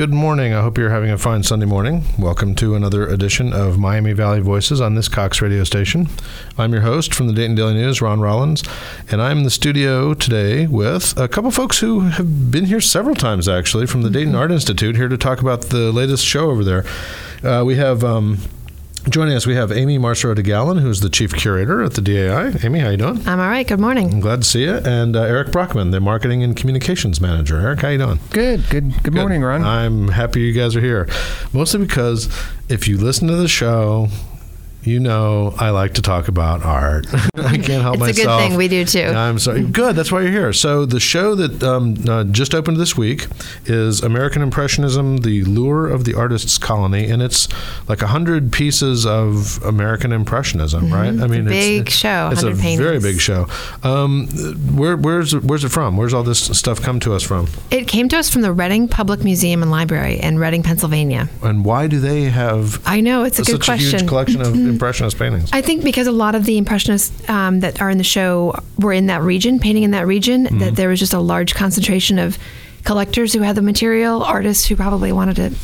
Good morning. I hope you're having a fine Sunday morning. Welcome to another edition of Miami Valley Voices on this Cox radio station. I'm your host from the Dayton Daily News, Ron Rollins, and I'm in the studio today with a couple folks who have been here several times actually from the Dayton Art Institute here to talk about the latest show over there. Uh, we have. Um, Joining us, we have Aimee Marcereau DeGalan, who's the chief curator at the DAI. Amy, how you doing? I'm all right. Good morning. I'm glad to see you. And uh, Eric Brockman, the marketing and communications manager. Eric, how you doing? Good. Good. Good, good. morning, Ron. I'm happy you guys are here, mostly because if you listen to the show, you know I like to talk about art. I can't help it's myself. It's a good thing we do too. I'm sorry. Good. That's why you're here. So the show that um, uh, just opened this week is American Impressionism: The Lure of the Artist's Colony, and it's like a hundred pieces of American Impressionism, mm-hmm. right? I mean, it's, big it's, show. It's a paintings. very big show. Um, where, where's where's it from? Where's all this stuff come to us from? It came to us from the Reading Public Museum and Library in Reading, Pennsylvania. And why do they have? I know it's a good such question. a huge collection of Impressionist paintings. I think because a lot of the impressionists um, that are in the show were in that region, painting in that region, mm-hmm. that there was just a large concentration of collectors who had the material, artists who probably wanted to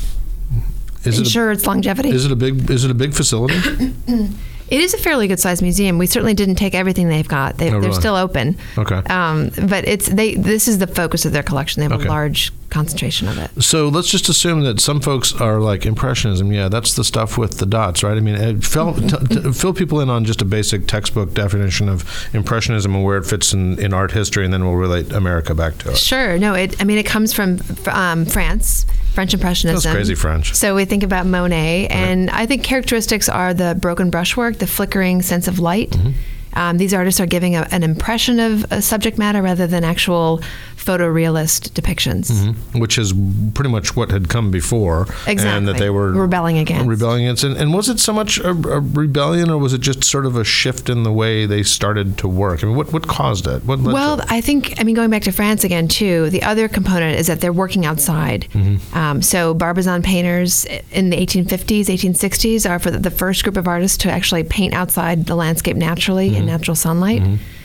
is ensure it a, its longevity. Is it a big? Is it a big facility? It is a fairly good sized museum. We certainly didn't take everything they've got. They, are still open. Okay. Um, but it's they. This is the focus of their collection. They have okay. a large concentration of it. So let's just assume that some folks are like impressionism. Yeah, that's the stuff with the dots, right? I mean, fill, t- t- fill people in on just a basic textbook definition of impressionism and where it fits in, in art history, and then we'll relate America back to it. Sure. No, it. I mean, it comes from um, France. French Impressionism. That's crazy French. So we think about Monet, and I think characteristics are the broken brushwork, the flickering sense of light. Mm-hmm. Um, these artists are giving a, an impression of a subject matter rather than actual photorealist depictions. Mm-hmm. Which is pretty much what had come before. Exactly. And that they were rebelling against. Rebelling against. And, and was it so much a, a, rebellion or was it just sort of a shift in the way they started to work? I mean, what, what caused it? What well, I think, I mean, going back to France again, too, the other component is that they're working outside. Mm-hmm. Um, so Barbizon painters in the 1850s, 1860s are for the first group of artists to actually paint outside the landscape naturally mm-hmm. in natural sunlight. Mm-hmm.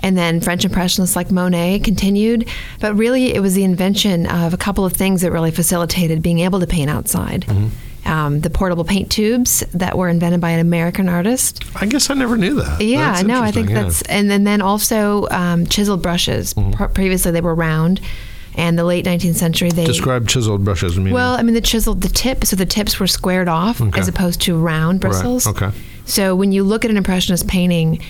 And then French Impressionists like Monet continued. But really, it was the invention of a couple of things that really facilitated being able to paint outside. Mm-hmm. Um, the portable paint tubes that were invented by an American artist. I guess I never knew that. Yeah, no, I think yeah. that's, and then, then also um, chiseled brushes. Mm-hmm. previously, they were round. And the late 19th century, they describe chiseled brushes. I mean, well, I mean the chiseled the tip, so the tips were squared off okay. as opposed to round bristles. Right. Okay. So when you look at an impressionist painting,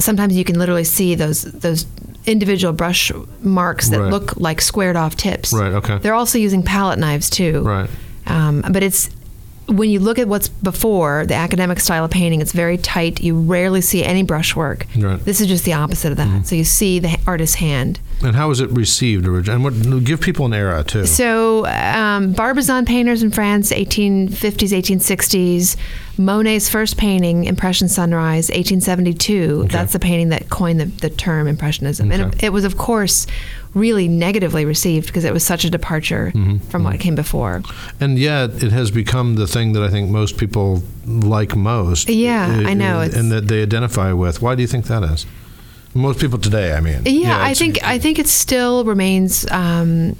sometimes you can literally see those those individual brush marks that right. look like squared off tips. Right. Okay. They're also using palette knives too. Right. Um, but it's when you look at what's before the academic style of painting, it's very tight. You rarely see any brushwork. Right. This is just the opposite of that. Mm-hmm. So you see the artist's hand. And how was it received originally? And what give people an era too? So um, Barbizon painters in France, 1850s, 1860s. Monet's first painting, Impression Sunrise, 1872. Okay. That's the painting that coined the, the term Impressionism. Okay. And it, it, was, of course, really negatively received because it was such a departure mm-hmm. from what mm-hmm. came before. And yet, it has become the thing that I think most people like most. Yeah, it, I know. and that they identify with. Why do you think that is? Most people today, I mean. Yeah, yeah I think I think it still remains um,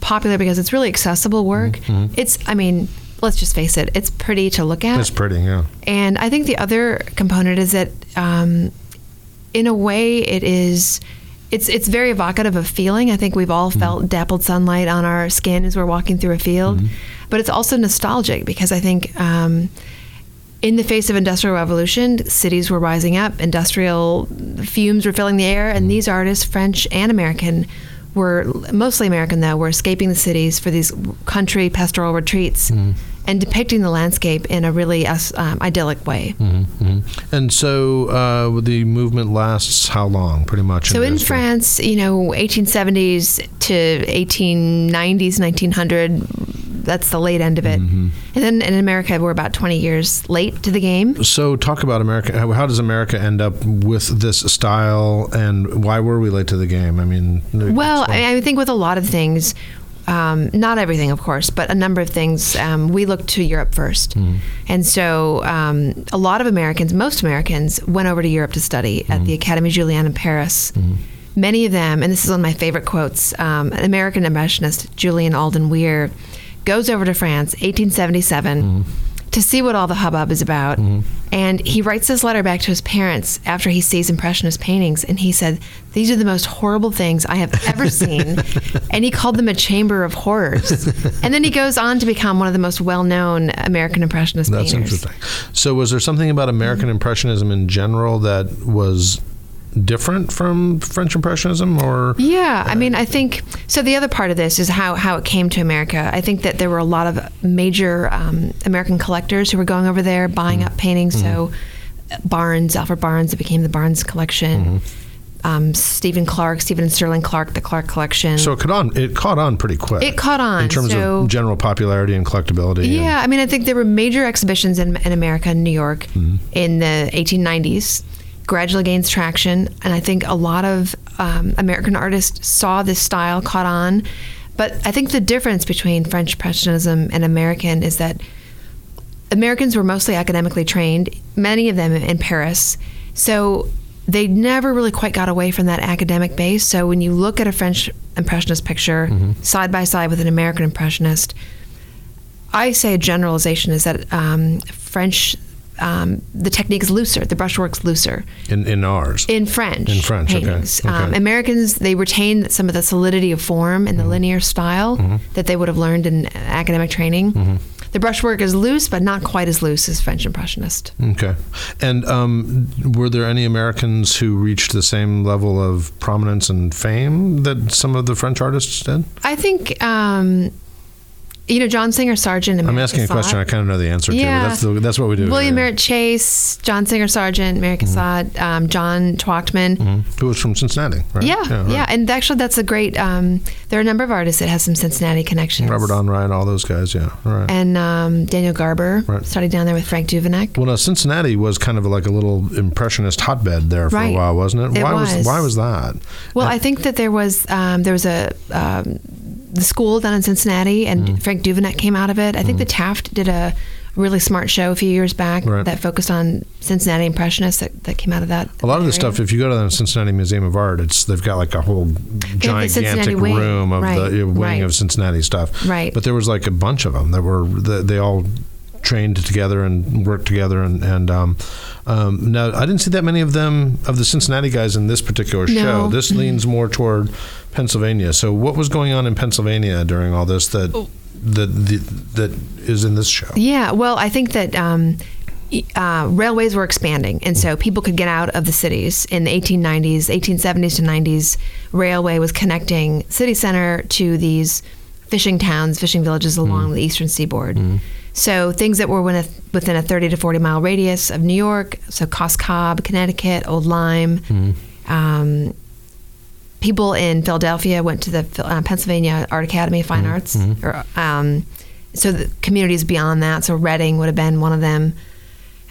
popular because it's really accessible work. Mm-hmm. It's, I mean, let's just face it, it's pretty to look at. It's pretty, yeah. And I think the other component is that, um, in a way, it is. It's, it's very evocative of feeling. I think we've all mm-hmm. felt mm-hmm. dappled sunlight on our skin as we're walking through a field. Mm-hmm. But it's also nostalgic because I think um, in the face of industrial revolution, cities were rising up, industrial fumes were filling the air, and mm-hmm. these artists, French and American, were mostly American though, were escaping the cities for these country pastoral retreats. Mm and depicting the landscape in a really um, idyllic way. Mm-hmm, mm-hmm. And so uh, the movement lasts how long, pretty much? So in, in France, you know, 1870s to 1890s, 1900, that's the late end of it. Mm-hmm. And then in America, we're about 20 years late to the game. So talk about America. How, how does America end up with this style, and why were we late to the game? I mean, well, I, I think with a lot of things, um, not everything, of course, but a number of things. Um, we looked to Europe 1st mm. and so um, a lot of Americans, most Americans, went over to Europe to study mm. at the Académie Julian in Paris. Mm. Many of them, and this is one of my favorite quotes, um, an American impressionist, Julian Alden Weir, goes over to France, 1877, to see what all the hubbub is about. Mm-hmm. And he writes this letter back to his parents after he sees Impressionist paintings. And he said, These are the most horrible things I have ever seen. and he called them a chamber of horrors. and then he goes on to become one of the most well known American Impressionist That's painters. interesting. So, was there something about American Impressionism in general that was different from French Impressionism, or Yeah, I mean, I think so. The other part of this is how how it came to America. I think that there were a lot of major um, American collectors who were going over there buying Mm-hmm. up paintings. So Barnes, Alfred Barnes, it became the Barnes collection. Mm-hmm. Um, Stephen Clark, Stephen and Sterling Clark, the Clark collection. so it caught on? It caught on pretty quick. It caught on, in terms so- of general popularity and collectability. Yeah, I mean, I think there were major exhibitions in, in America, in New York, Mm-hmm. in the 1890s. Gradually gains traction, and I think a lot of um, American artists saw this style, caught on. But I think the difference between French Impressionism and American is that Americans were mostly academically trained, many of them in Paris. So they never really quite got away from that academic base. So when you look at a French Impressionist picture side by side with an American Impressionist, I say a generalization is that um, French, um, the technique is looser, the brushwork's looser in in ours. in French. In French, okay, paintings. okay. Um, Americans they retain some of the solidity of form and the linear style that they would have learned in academic training. The brushwork is loose, but not quite as loose as French Impressionist. Okay. And um, were there any Americans who reached the same level of prominence and fame that some of the French artists did? I think. Um, you know, John Singer Sargent. I'm America asking a question I kind of know the answer to. Yeah. But that's, the, that's what we do. William. Merritt Chase, John Singer Sargent, Mary Mm-hmm. Cassatt, um, John Twachtman. Mhm. Who was from Cincinnati, right? Yeah, yeah, right. and actually, that's a great. Um, there are a number of artists that have some Cincinnati connections. Robert Henri, all those guys, yeah. All right. and um, Daniel Garber Right. studied down there with Frank Duveneck. well, now Cincinnati was kind of like a little impressionist hotbed there for a while, wasn't it? It why was. why was that? Well, I think that there was um, there was a um, the school down in Cincinnati, and Mm-hmm. Frank Duveneck came out of it. I think the Taft did a really smart show a few years back Right. that focused on Cincinnati impressionists that, that came out of that. A lot of the stuff, if you go to the Cincinnati Museum of Art, it's they've got like a whole gigantic room of Right, the wing right. of Cincinnati stuff. Right. But there was like a bunch of them that were that they all trained together and worked together and and um, um, now I didn't see that many of them of the Cincinnati guys in this particular show. No. This leans more toward Pennsylvania. So what was going on in Pennsylvania during all this that that that is in this show? Yeah, well, I think that um, uh, railways were expanding, and so people could get out of the cities in the 1890s, 1870s to 90s. Railway was connecting city center to these fishing towns, fishing villages along the eastern seaboard. So things that were within a, 30 to 40 mile radius of New York, so Cos Cob, Connecticut, Old Lyme. Um, people in Philadelphia went to the uh, Pennsylvania Art Academy of Fine Arts. Or, um, so the communities beyond that, so Reading would have been one of them.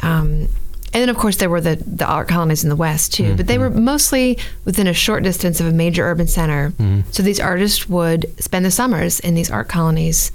Um, and then, of course, there were the, the art colonies in the West, too. But they were mostly within a short distance of a major urban center. So these artists would spend the summers in these art colonies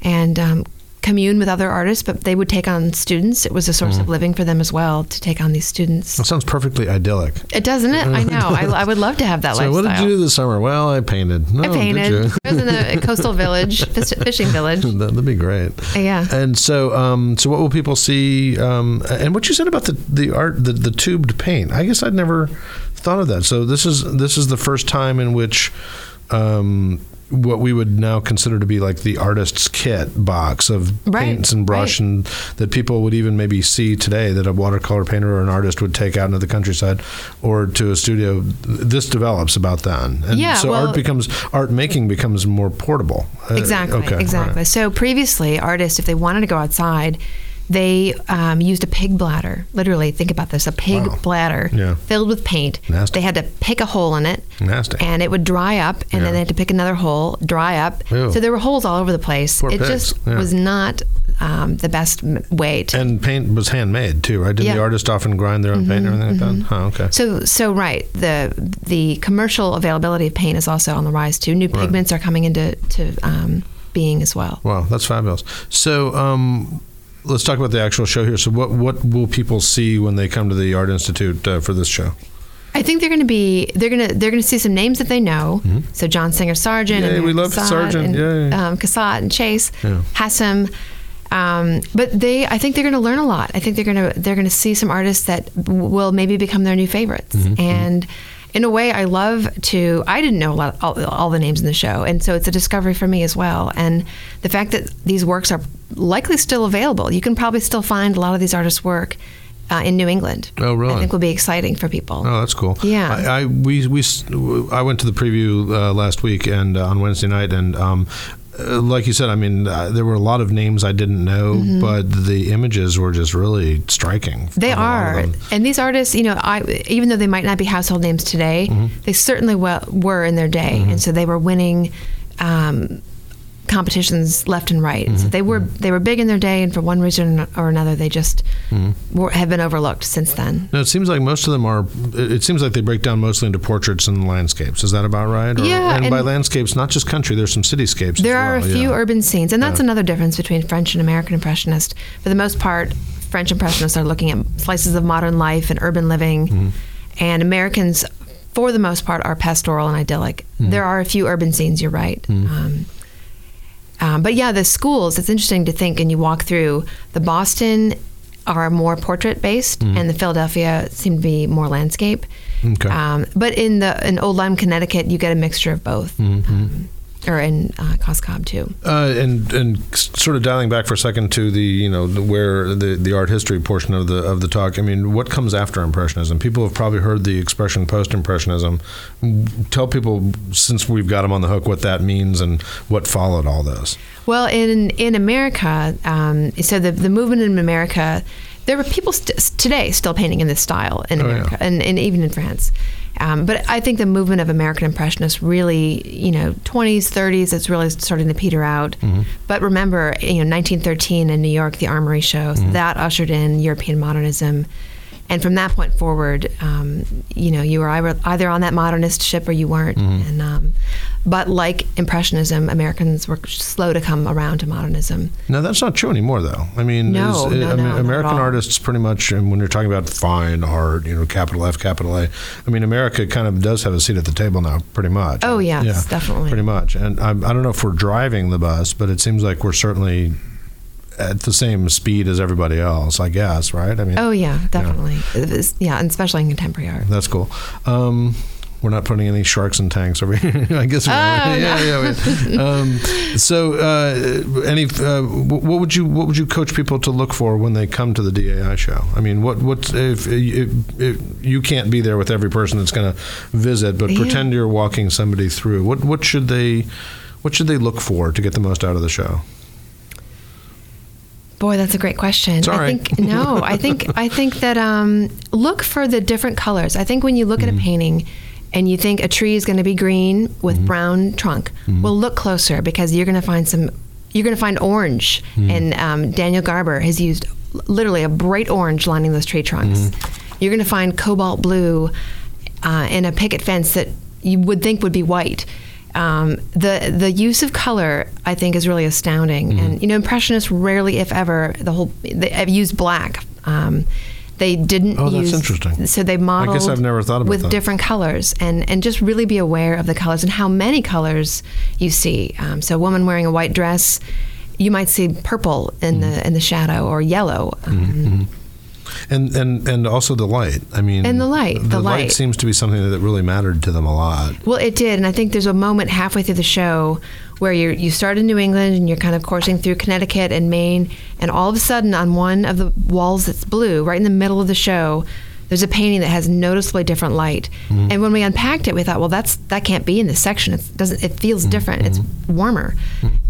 and um, commune with other artists, but they would take on students. It was a source of living for them as well to take on these students. That sounds perfectly idyllic. It doesn't it? I know. I, I would love to have that So lifestyle. what did you do this summer? Well, I painted. No, I painted. I was in the coastal village, fishing village. That- That'd be great. Yeah. And so, um, so what will people see? Um, and what you said about the, the art, the, the tubed paint. I guess I'd never thought of that. So this is this is the first time in which um, what we would now consider to be like the artist's kit box of Right, paints and brush, right. and that people would even maybe see today that a watercolor painter or an artist would take out into the countryside or to a studio. This develops about then, and Yeah, so well- art becomes art making becomes more portable. Uh, Exactly. okay, exactly. right. So previously, artists, if they wanted to go outside, they um, used a pig bladder. Literally, think about this: a pig Wow. bladder Yeah. filled with paint. Nasty. They had to pick a hole in it, Nasty. and it would dry up, and Yeah. then they had to pick another hole, dry up. Ew. So there were holes all over the place. Poor it pigs. just Yeah. was not um, the best way to. And paint was handmade too, right? Did Yeah. Mm-hmm. the artist often grind their own paint and everything like that? Oh, okay. So, so right. The the commercial availability of paint is also on the rise too. New pigments are coming into to um, being as well. Wow, that's fabulous. So, um, let's talk about the actual show here. So, what what will people see when they come to the Art Institute uh, for this show? I think they're going to be they're going to they're going to see some names that they know. So John Singer Sargent Yay, and we love Cassatt Sargent. and um, Cassatt and Chase Yeah. Hassam. Um, but they, I think they're going to learn a lot. I think they're going to they're going to see some artists that w- will maybe become their new favorites. And in a way, I love to. I didn't know a lot all, all the names in the show, and so it's a discovery for me as well. And the fact that these works are likely still available, you can probably still find a lot of these artists' work. Uh, in New England, Oh, really? I think will be exciting for people. Oh, that's cool. Yeah. I, I we we I went to the preview uh, last week and uh, on Wednesday night, and um, like you said, I mean, uh, there were a lot of names I didn't know, Mm-hmm. but the images were just really striking. They of a lot of are, and these artists, you know, I even though they might not be household names today, Mm-hmm. they certainly were in their day, and so they were winning um, competitions left and right. Mm-hmm. So they were they were big in their day, and for one reason or another, they just Mm-hmm. were, have been overlooked since then. No, it seems like most of them are. It seems like they break down mostly into portraits and landscapes. Is that about right? Or- Yeah, And, by landscapes, not just country. There's some cityscapes. There are a few yeah. urban scenes, and that's Yeah. another difference between French and American Impressionists. For the most part, French Impressionists are looking at slices of modern life and urban living, Mm-hmm. and Americans, for the most part, are pastoral and idyllic. Mm-hmm. There are a few urban scenes. You're right. Um, um, but yeah, the schools. It's interesting to think, and you walk through the Boston are more portrait based, and the Philadelphia seem to be more landscape. Mm-hmm. Okay. Um, but in the in Old Lyme, Connecticut, you get a mixture of both, Mm-hmm. um, or in uh, Cos Cob too. Uh, and and sort of dialing back for a second to the you know the, where the, the art history portion of the of the talk. I mean, what comes after impressionism? People have probably heard the expression post impressionism. Tell people since we've got them on the hook what that means and what followed all this. Well, in in America, um, so the the movement in America, there were people st- today still painting in this style in Oh, yeah. America, and, and even in France. Um, but I think the movement of American Impressionists really, you know, 20s, 30s, it's really starting to peter out. Mm-hmm. But remember, you know, 1913 in New York, the Armory Show, Mm-hmm. that ushered in European modernism. And from that point forward, um, you know, you were either- on that modernist ship or you weren't. Mm-hmm. And um, but like Impressionism, Americans were slow to come around to modernism. No, that's not true anymore, though. I mean, No, is- no, I mean, no, not at American artists pretty much, and when you're talking about fine art, you know, capital F, capital A. I mean, America kind of does have a seat at the table now, pretty much. Oh, yes, definitely. pretty much. And I, I don't know if we're driving the bus, but it seems like we're certainly at the same speed as everybody else. I guess, right? I mean, Oh yeah, definitely. It was- yeah, and especially in contemporary art. that's cool. Um, we're not putting any sharks in tanks over here. I guess. Oh, yeah, yeah. we- um, so, uh, any, uh, what would you what would you coach people to look for when they come to the DAI show? I mean, what what if, if, if you can't be there with every person that's going to visit, but Yeah. pretend you're walking somebody through. What what should they what should they look for to get the most out of the show? Boy, that's a great question. It's all I right. think no, I think I think that um, look for the different colors. I think when you look Mm-hmm. at a painting and you think a tree is going to be green with Mm-hmm. brown trunk, well, look closer because you're going to find some. You're going to find orange, Mm-hmm. and um, Daniel Garber has used literally a bright orange lining those tree trunks. Mm-hmm. You're going to find cobalt blue uh, in a picket fence that you would think would be white. Um, the the use of color, I think, is really astounding. Mm-hmm. And you know, impressionists rarely, if ever, the whole they have used black. Um, they didn't Oh, that's use. interesting. So they modeled. I guess I've never thought about with that. different colors, and and just really be aware of the colors and how many colors you see. Um, so, a woman wearing a white dress, you might see purple in Mm-hmm. the in the shadow or yellow. Um, And and and also the light. I mean, And the light, the light light. seems to be something that really mattered to them a lot. Well, it did, and I think there's a moment halfway through the show where you you start in New England and you're kind of coursing through Connecticut and Maine, and all of a sudden on one of the walls that's blue, right in the middle of the show, there's a painting that has noticeably different light. Mm-hmm. And when we unpacked it, we thought, well, that's that can't be in this section. It doesn't. It feels Mm-hmm. different. It's warmer.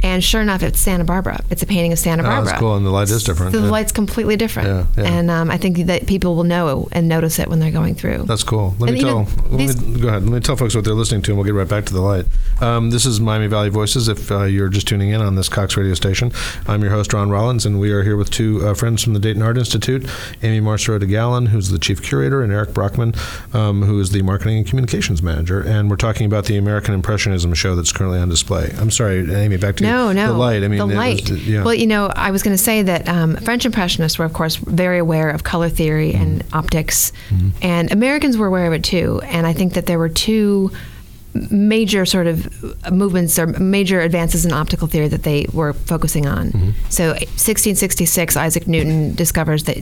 And sure enough, it's Santa Barbara. It's a painting of Santa Oh, that's Barbara. cool, and the light is different, The yeah. light's completely different. Yeah, yeah. And um, I think that people will know and notice it when they're going through. That's cool. Let And, me tell. know, let these- me, go ahead. Let me tell folks what they're listening to, and we'll get right back to the light. Um, this is Miami Valley Voices. If uh, you're just tuning in on this Cox radio station, I'm your host Ron Rollins, and we are here with two uh, friends from the Dayton Art Institute: Aimee Marcereau DeGalan, who's the chief curator, and Eric Brockman, um, who is the marketing and communications manager. And we're talking about the American Impressionism show that's currently on display. I'm sorry, Amy. Back to you. No, no, the light. I mean, the light. Was, yeah. Well, you know, I was going to say that um, French Impressionists were, of course, very aware of color theory and Mm-hmm. optics, and Americans were aware of it too. And I think that there were two major sort of movements or major advances in optical theory that they were focusing on. Mm-hmm. So, 1666, Isaac Newton discovers that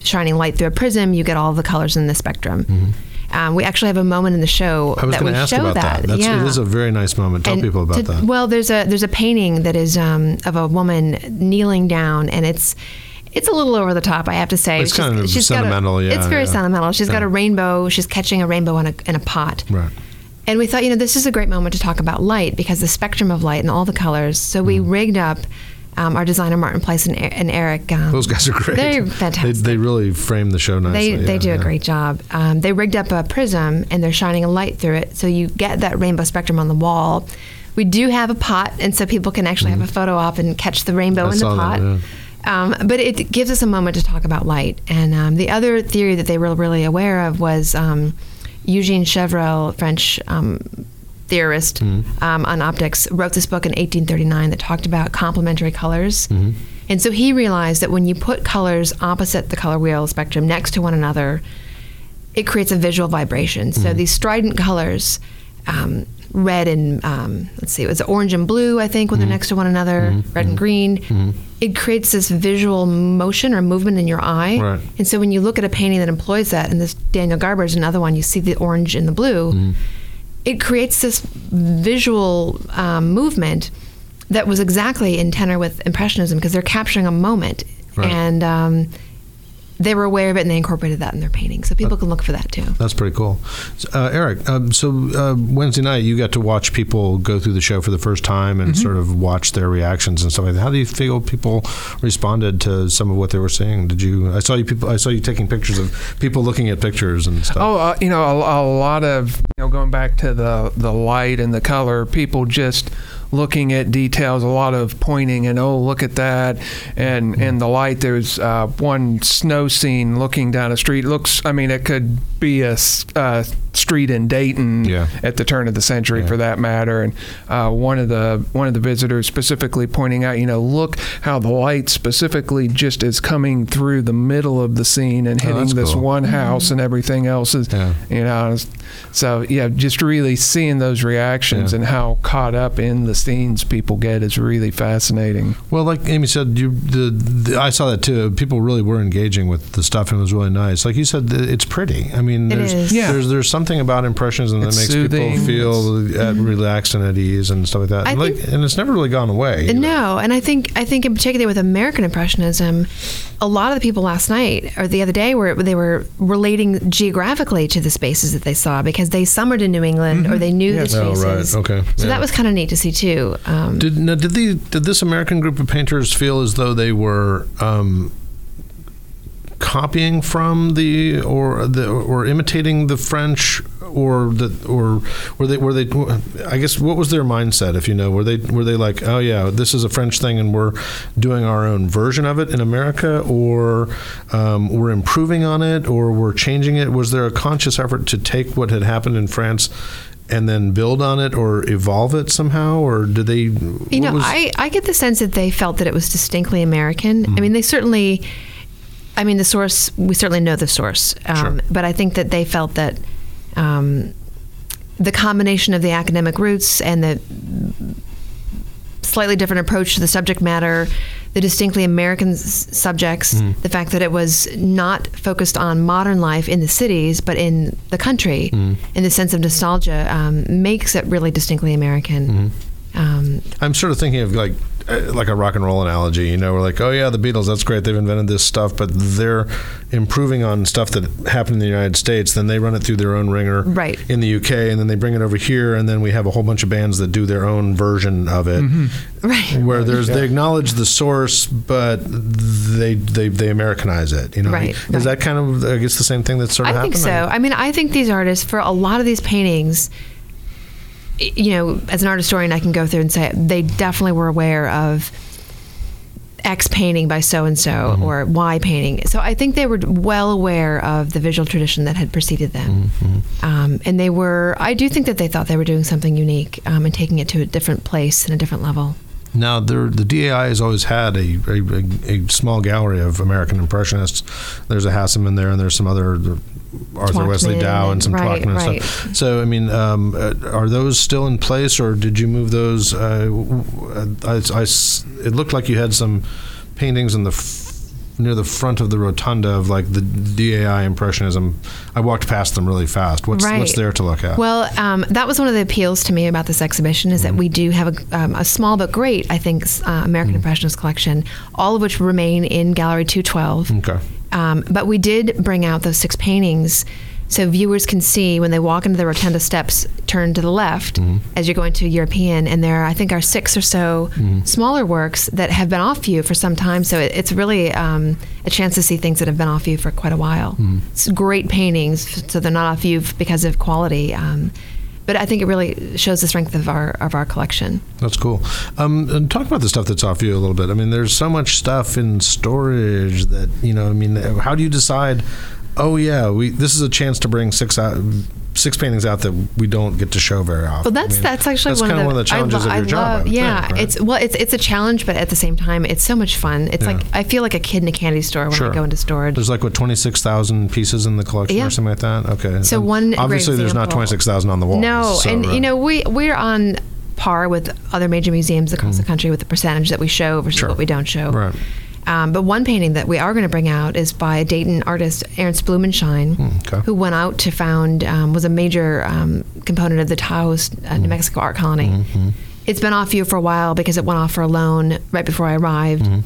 shining light through a prism, you get all the colors in the spectrum. Um, we actually have a moment in the show. I was that going we to ask show about that. That's, yeah. It is a very nice moment. Tell And people about to- that. Well, there's a there's a painting that is um, of a woman kneeling down, and it's it's a little over the top, I have to say. It's kind of got a- sentimental, yeah, It's very yeah. sentimental. She's got a rainbow. She's catching a rainbow in a in a pot. right. And we thought, you know, this is a great moment to talk about light because the spectrum of light and all the colors. So we Mm-hmm. rigged up um, our designer Martin Place and, and Eric. Um, Those guys are great. They're fantastic. they really frame the show nicely. They, they yeah, do a great job. Um, they rigged up a prism and they're shining a light through it, so you get that rainbow spectrum on the wall. We do have a pot, and so people can actually have a photo op and catch the rainbow Mm-hmm. I in the saw that, pot. Um, but it gives us a moment to talk about light. And um, the other theory that they were really aware of was um, Eugene Chevreul, French um, theorist Mm-hmm. um, on optics, wrote this book in 1839 that talked about complementary colors. Mm-hmm. And so he realized that when you put colors opposite the color wheel spectrum next to one another, it creates a visual vibration. Mm-hmm. So these strident colors, um, red and um, let's see, it was orange and blue, I think, when Mm-hmm. they're next to one another, red and green. It creates this visual motion or movement in your eye. Right. And so when you look at a painting that employs that, and this Daniel Garber is another one, you see the orange and the blue. It creates this visual um, movement that was exactly in tenor with Impressionism because they're capturing a moment. Right. And um, they were aware of it and they incorporated that in their painting. So people can look for that too. That's pretty cool. Uh, Eric, um, so uh, Wednesday night you got to watch people go through the show for the first time and sort of watch their reactions and stuff like that. How do you feel people responded to some of what they were seeing? Did you? I saw you people. I saw you taking pictures of people looking at pictures and stuff. Oh, uh, you know, a, a lot of you know, going back to the the light and the color, people just looking at details. A lot of pointing and oh, look at that, and and the light. There's uh, one snow scene looking down a street. Looks, I mean, it could be a uh, street in Dayton Yeah. at the turn of the century, Yeah. for that matter. And uh, one of the one of the visitors specifically pointing out, you know, look how the light specifically just is coming through the middle of the scene and Oh, hitting that's this cool. one house and everything else is Yeah. you know so yeah just really seeing those reactions Yeah. and how caught up in the scenes people get is really fascinating Well, like Amy said, you the, the I saw that too. People really were engaging with the stuff and it was really nice. Like you said, it's pretty. I mean, It there's is. Yeah. there's there's something about impressionism that It's makes soothing. people feel at, relaxed and at ease and stuff like that. I like, think- and it's never really gone away. either. No, and I think I think in particular with American Impressionism, a lot of the people last night or the other day were they were relating geographically to the spaces that they saw because they summered in New England or they knew Yes. the Oh, right. Okay. So Yeah. that was kind of neat to see too. Um, Did now, did the did this American group of painters feel as though they were um, copying from the or the or imitating the French or the or were they were they I guess what was their mindset if you know were they were they like oh yeah this is a French thing and we're doing our own version of it in America or um, we're improving on it or we're changing it was there a conscious effort to take what had happened in France and then build on it or evolve it somehow or did they You know, was- I, I get the sense that they felt that it was distinctly American. Mm-hmm. I mean, they certainly, I mean, the source, we certainly know the source. Um, Sure. But I think that they felt that um, the combination of the academic roots and the slightly different approach to the subject matter, the distinctly American s- subjects, Mm-hmm. the fact that it was not focused on modern life in the cities, but in the country, Mm-hmm. in the sense of nostalgia, um, makes it really distinctly American. Mm-hmm. Um, I'm sort of thinking of like Uh, like a rock and roll analogy. You know, we're like, oh yeah, the Beatles, that's great. They've invented this stuff, but they're improving on stuff that happened in the United States. Then they run it through their own ringer Right. in the UK, and then they bring it over here, and then we have a whole bunch of bands that do their own version of it, mm-hmm. right. where there's Yeah. they acknowledge the source, but they they they Americanize it. You know, Right, is right. that kind of I guess the same thing that's sort of I think happening? so. I mean, I think these artists, for a lot of these paintings, y- you know, as an art historian, I can go through and say they definitely were aware of X painting by so and so or Y painting. So I think they were well aware of the visual tradition that had preceded them. Um, and they were, I do think that they thought they were doing something unique um, and taking it to a different place and a different level. Now, the DAI has always had a, a, a, small gallery of American Impressionists. There's a Hassam in there, and there's some other Arthur Wesley Dow and some right, Twachtman and right. stuff. So, I mean, um, uh, are those still in place, or did you move those? Uh, I- I it looked like you had some paintings in the f- near the front of the rotunda of like the DAI Impressionism. I walked past them really fast. What's what's there to look at? Well, um, that was one of the appeals to me about this exhibition is that we do have a, um, a small but great, I think, uh, American Impressionist collection, all of which remain in Gallery 212. okay. Um, but we did bring out those six paintings so viewers can see when they walk into the rotunda steps, turn to the left as you're going to European, and there, I think, are six or so smaller works that have been off view for some time. So it, it's really um, a chance to see things that have been off view for quite a while. It's great paintings, so they're not off view because of quality. Um, but I think it really shows the strength of our of our collection. That's cool. Um, and talk about the stuff that's off you a little bit. I mean, there's so much stuff in storage that you know. I mean, how do you decide? Oh yeah, we this is a chance to bring six out, six paintings out that we don't get to show very often. Well, that's I mean, that's actually that's one, kind of the, one of the I challenges lo- of your I job. Love- yeah, think, right? it's well, it's it's a challenge, but at the same time, it's so much fun. It's Yeah. like I feel like a kid in a candy store when Sure. I go into storage. There's like what twenty six thousand pieces in the collection Yeah. or something like that. Okay. So And one obviously there's not twenty six thousand on the wall. No, so, and right. you know we we're on par with other major museums across the country with the percentage that we show versus Mm. Sure. what we don't show. Right. Um, but one painting that we are going to bring out is by a Dayton artist, Ernst Blumenschein, Hmm, okay. who went out to found um, was a major um, component of the Taos, uh, Hmm. New Mexico art colony. Mm-hmm. It's been off view for a while because it went off for a loan right before I arrived. Mm-hmm.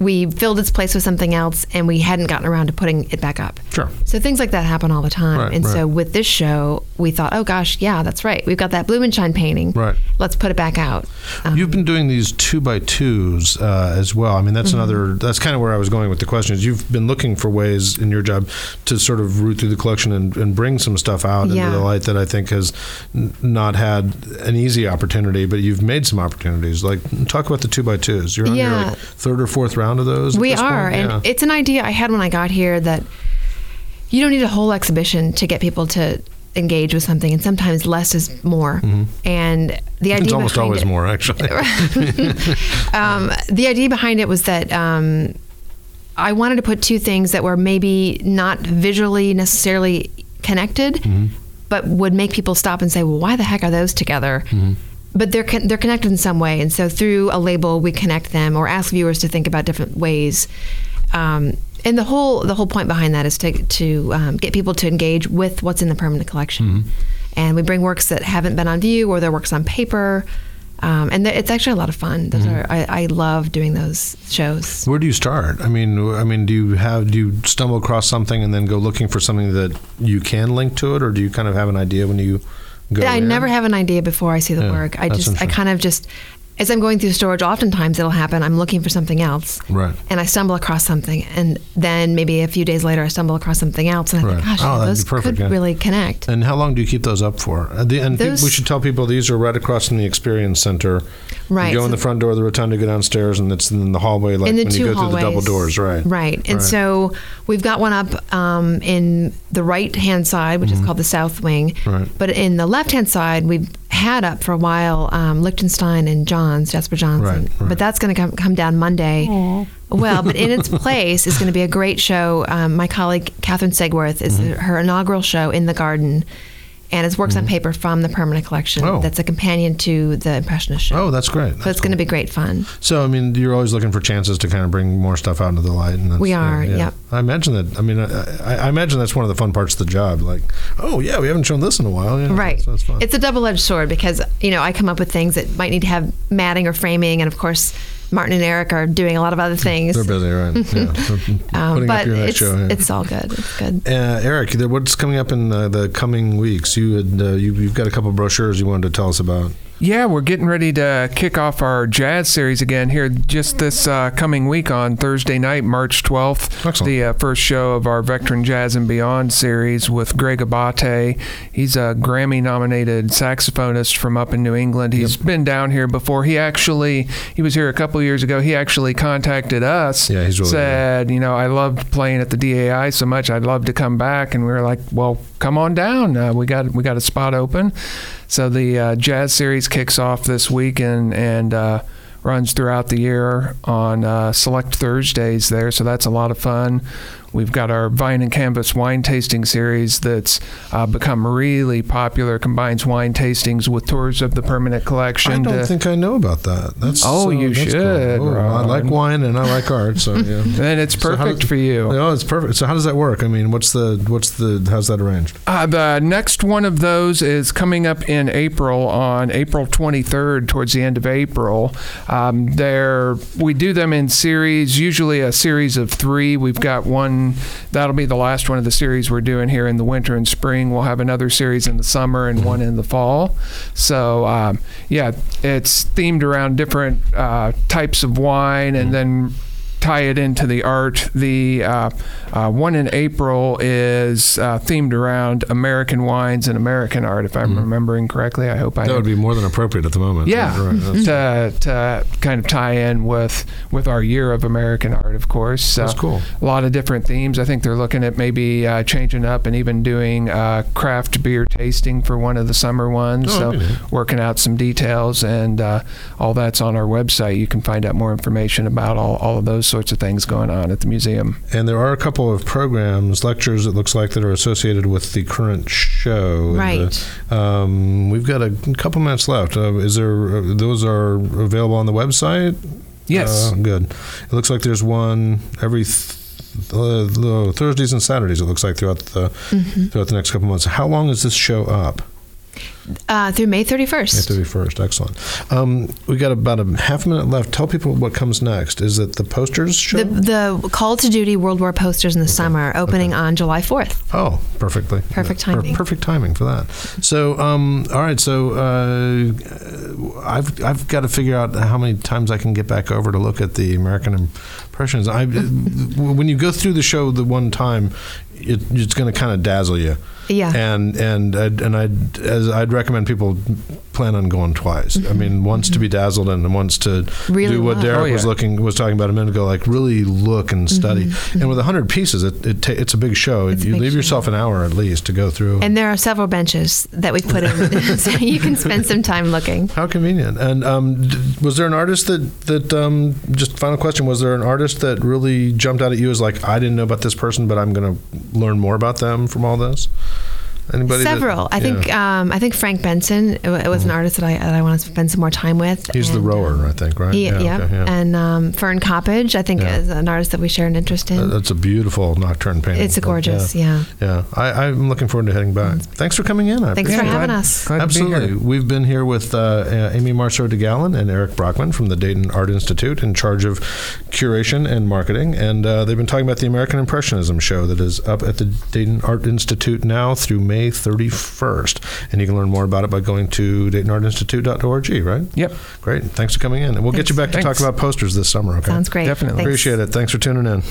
We filled its place with something else, and we hadn't gotten around to putting it back up. Sure. So things like that happen all the time. Right, and so with this show, we thought, oh gosh, yeah, that's right. We've got that Blumenschein painting. Right. Let's put it back out. Um, You've been doing these two by twos uh, as well. I mean, that's Mm-hmm. another. That's kind of where I was going with the questions. You've been looking for ways in your job to sort of root through the collection and, and bring some stuff out Yeah. into the light that I think has n- not had an easy opportunity, but you've made some opportunities. Like talk about the two by twos. You're on your like, third or fourth round of those. we are. And it's an idea I had when I got here that you don't need a whole exhibition to get people to engage with something, and sometimes less is more. And the idea Mm-hmm. it's almost always it, more actually. um, the idea behind it was that um, I wanted to put two things that were maybe not visually necessarily connected, Mm-hmm. but would make people stop and say, "Well, why the heck are those together?" Mm-hmm. But they're con- they're connected in some way, and so through a label, we connect them or ask viewers to think about different ways. Um, and the whole the whole point behind that is to to um, get people to engage with what's in the permanent collection. Mm-hmm. And we bring works that haven't been on view or their works on paper. Um, and th- it's actually a lot of fun. Those Mm-hmm. are I, I love doing those shows. Where do you start? I mean, I mean, do you have do you stumble across something and then go looking for something that you can link to it, or do you kind of have an idea when you go? I there? never have an idea before I see the Yeah, work. I just I kind of just as I'm going through storage, oftentimes it'll happen. I'm looking for something else, Right. and I stumble across something, and then maybe a few days later I stumble across something else, and I Right. think, gosh, Oh, those perfect, could yeah. really connect. And how long do you keep those up for? The, and Those- we should tell people these are right across from the Experience Center. Right, You go in the front door of the rotunda, go downstairs, and it's in the hallway, like when you go through the double hallways. doors, right? Right. And Right. so we've got one up um, in the right hand side, which is called the South Wing. Mm-hmm. Right. But in the left hand side, we've had up for a while um, Lichtenstein and Johns, Jasper Johnson. Right, right. But that's going to come, come down Monday. Well, but in its place is going to be a great show. Um, my colleague Catherine Segworth is Mm-hmm. her inaugural show in the garden. And it's works on mm-hmm. paper from the permanent collection. Oh. That's a companion to the Impressionist show. Oh, that's great. so it's going to be great fun. So, I mean, you're always looking for chances to kind of bring more stuff out into the light. And that's, We are, yeah. yep. I imagine that. I mean, I, I imagine that's one of the fun parts of the job. Like, oh yeah, we haven't shown this in a while. Yeah, Right. So that's fun. It's a double edged sword because, you know, I come up with things that might need to have matting or framing. And of course, Martin and Eric are doing a lot of other things. They're busy, right? Yeah. Um, putting but it's, show. yeah. it's all good. It's good. Uh, Eric, what's coming up in uh, the coming weeks? You had uh, you, you've got a couple brochures you wanted to tell us about. Yeah, we're getting ready to kick off our jazz series again here just this uh, coming week on Thursday night, March 12th. Excellent. The uh, first show of our Vectren Jazz and Beyond series with Greg Abate. He's a Grammy nominated saxophonist from up in New England. He's been down here before. He actually he was here a couple years ago. He actually contacted us. Yeah, he's really good. said, you know, I loved playing at the DAI so much. I'd love to come back. And we were like, well, come on down. Uh, we got we got a spot open. So the uh, jazz series kicks off this week, and and uh, runs throughout the year on uh, select Thursdays there, so that's a lot of fun. We've got our Vine and Canvas wine tasting series that's uh, become really popular. Combines wine tastings with tours of the permanent collection. I don't to- think I know about that. That's Oh, so- you that's cool. should, Oh, I like wine and I like art, so yeah. and it's So how perfect does- for you. Oh, it's perfect. So how does that work? I mean, what's the what's the how's that arranged? Uh, the next one of those is coming up in April on April 23rd, towards the end of April. Um, there, we do them in series, usually a series of three. We've got one that'll be the last one of the series we're doing here in the winter and spring. We'll have another series in the summer and one in the fall. So, um, yeah, it's themed around different uh, types of wine, and then tie it into the art. The uh, uh, one in April is uh, themed around American wines and American art, if I'm remembering correctly. I hope I That would be more than appropriate at the moment. yeah, Right, to, to kind of tie in with with our year of American art, of course. That's cool. a lot of different themes. I think they're looking at maybe uh, changing up and even doing uh, craft beer tasting for one of the summer ones. Oh, so that'd be neat. working out some details and uh, all that's on our website. You can find out more information about all, all of those sorts of things going on at the museum. And there are a couple of programs, lectures, it looks like, that are associated with the current show. Right. uh, um, we've got a couple minutes left. Uh, is there? Uh, those are available on the website. Yes. Uh, good. It looks like there's one every. Th- uh, the Thursdays and Saturdays. It looks like throughout the Mm-hmm. throughout the next couple months. How long is this show up? Uh, through May May 31st. thirty first. Excellent. Um, we got about a half minute left. Tell people what comes next. Is it the posters show? The, the Call to Duty World War posters in the summer opening on July 4th. Oh, perfectly. Perfect Per- timing. perfect timing for that. So, um, all right. So, uh, I've I've got to figure out how many times I can get back over to look at the American impressions. I when you go through the show the one time, it, it's going to kind of dazzle you. Yeah. And and I'd, and I'd as I'd recommend people plan on going twice. I mean, once to be dazzled and once to Mm-hmm. Really do what look. Derek Oh, was looking was talking about a minute ago. Like really look and study. And with hundred pieces, it, it ta- it's a big show. Mm-hmm. It's you big leave show. yourself an hour at least to go through. And there are several benches that we put in so you can spend some time looking. How convenient! And um, d- was there an artist that that um, just final question? Was there an artist that really jumped out at you as like I didn't know about this person, but I'm going to learn more about them from all this? Anybody? that- Several. I yeah. think um, I think Frank Benson it wa- it was an artist that I, that I want to spend some more time with. he's the rower, I think, right? He, yeah, okay, yeah. and um, Fern Coppedge, I think, Yeah. is an artist that we share an interest in. That's a beautiful nocturne painting. it's a gorgeous, Yeah, yeah. yeah. I, I'm looking forward to heading back. Thanks for coming in. I Thanks appreciate for it. having glad- us. glad to be. Absolutely. We've been here with uh, uh, Aimee Marcereau DeGalan and Eric Brockman from the Dayton Art Institute in charge of curation and marketing. And uh, they've been talking about the American Impressionism show that is up at the Dayton Art Institute now through May 31st. And you can learn more about it by going to DaytonArtInstitute.org, right? Yep. Great. Thanks for coming in. And we'll get you back Thanks. to talk about posters this summer, okay? Sounds great. Definitely. Thanks. Appreciate it. Thanks for tuning in.